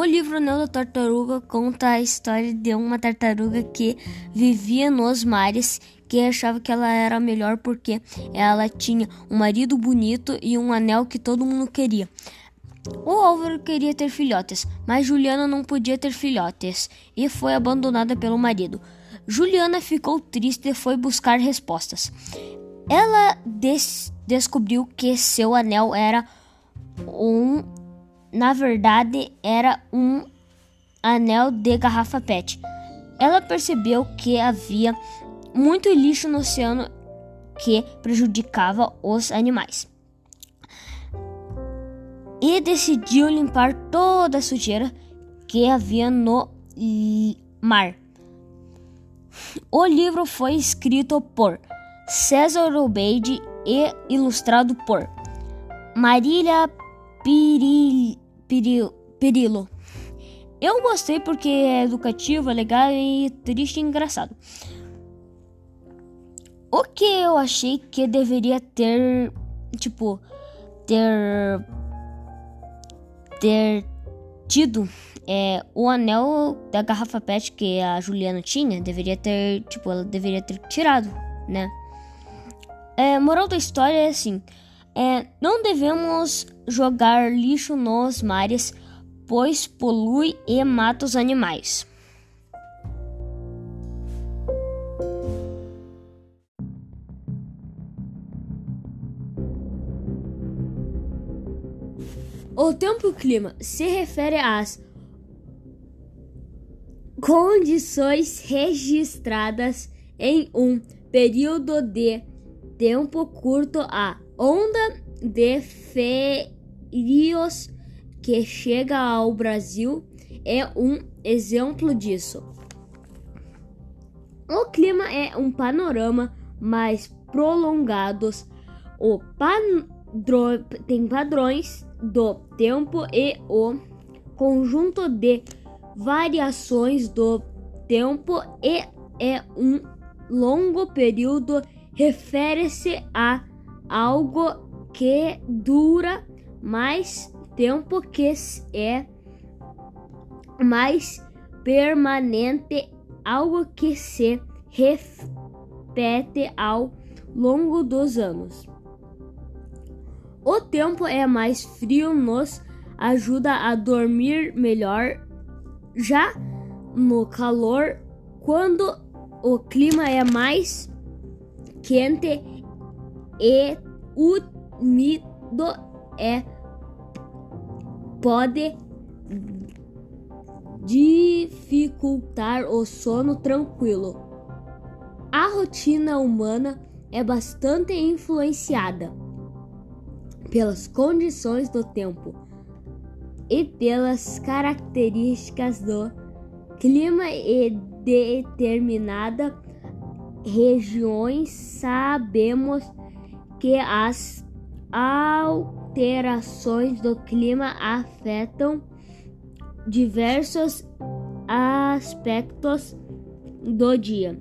O livro Anel da Tartaruga conta a história de uma tartaruga que vivia nos mares, que achava que ela era melhor porque ela tinha um marido bonito e um anel que todo mundo queria. O Álvaro queria ter filhotes, mas Juliana não podia ter filhotes e foi abandonada pelo marido. Juliana ficou triste e foi buscar respostas. Ela des descobriu que seu anel era um, na verdade, era um anel de garrafa PET. Ela percebeu que havia muito lixo no oceano que prejudicava os animais e decidiu limpar toda a sujeira que havia no mar. O livro foi escrito por César Obeide e ilustrado por Marília Piril, Piril, Pirilo. Eu gostei porque é educativo, é legal e triste e engraçado. O que eu achei que deveria ter, tipo, ter ter tido é, o anel da garrafa PET que a Juliana tinha, deveria ter, tipo, ela deveria ter tirado, né? É, moral da história é assim: é, não devemos jogar lixo nos mares, pois polui e mata os animais. O tempo e clima se refere às condições registradas em um período de tempo curto a onda de ferios que chega ao Brasil é um exemplo disso. O clima é um panorama mais prolongados. O padrão tem padrões do tempo e o conjunto de variações do tempo e é um longo período refere-se a algo que dura mais tempo que é mais permanente, algo que se repete ao longo dos anos. O tempo é mais frio, nos ajuda a dormir melhor. Já no calor, quando o clima é mais quente e úmido, é pode dificultar o sono tranquilo. A rotina humana é bastante influenciada pelas condições do tempo e pelas características do clima e determinada regiões sabemos que as alterações do clima afetam diversos aspectos do dia.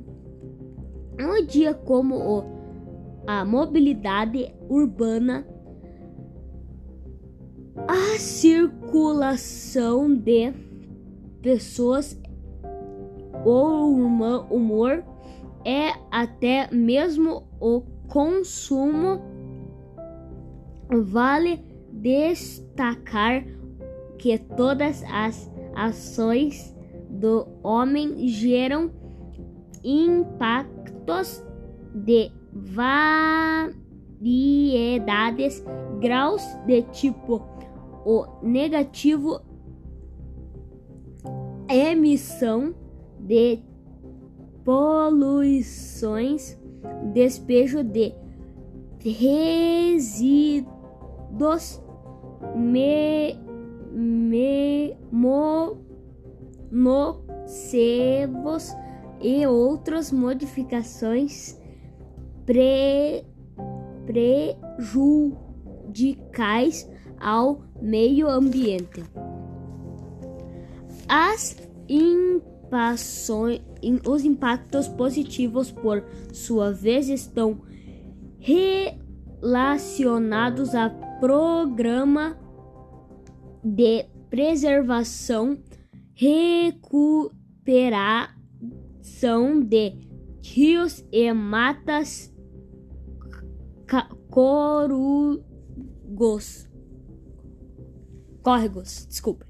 Um dia como o, a mobilidade urbana a circulação de pessoas ou humor é até mesmo o consumo. Vale destacar que todas as ações do homem geram impactos de variedades, graus de tipo o negativo emissão de poluições, despejo de resíduos me, me, e outras modificações pre, prejudicais ao meio ambiente. As os impactos positivos, por sua vez, estão relacionados a programa de preservação, recuperação de rios e matas corugos. Córregos, desculpa.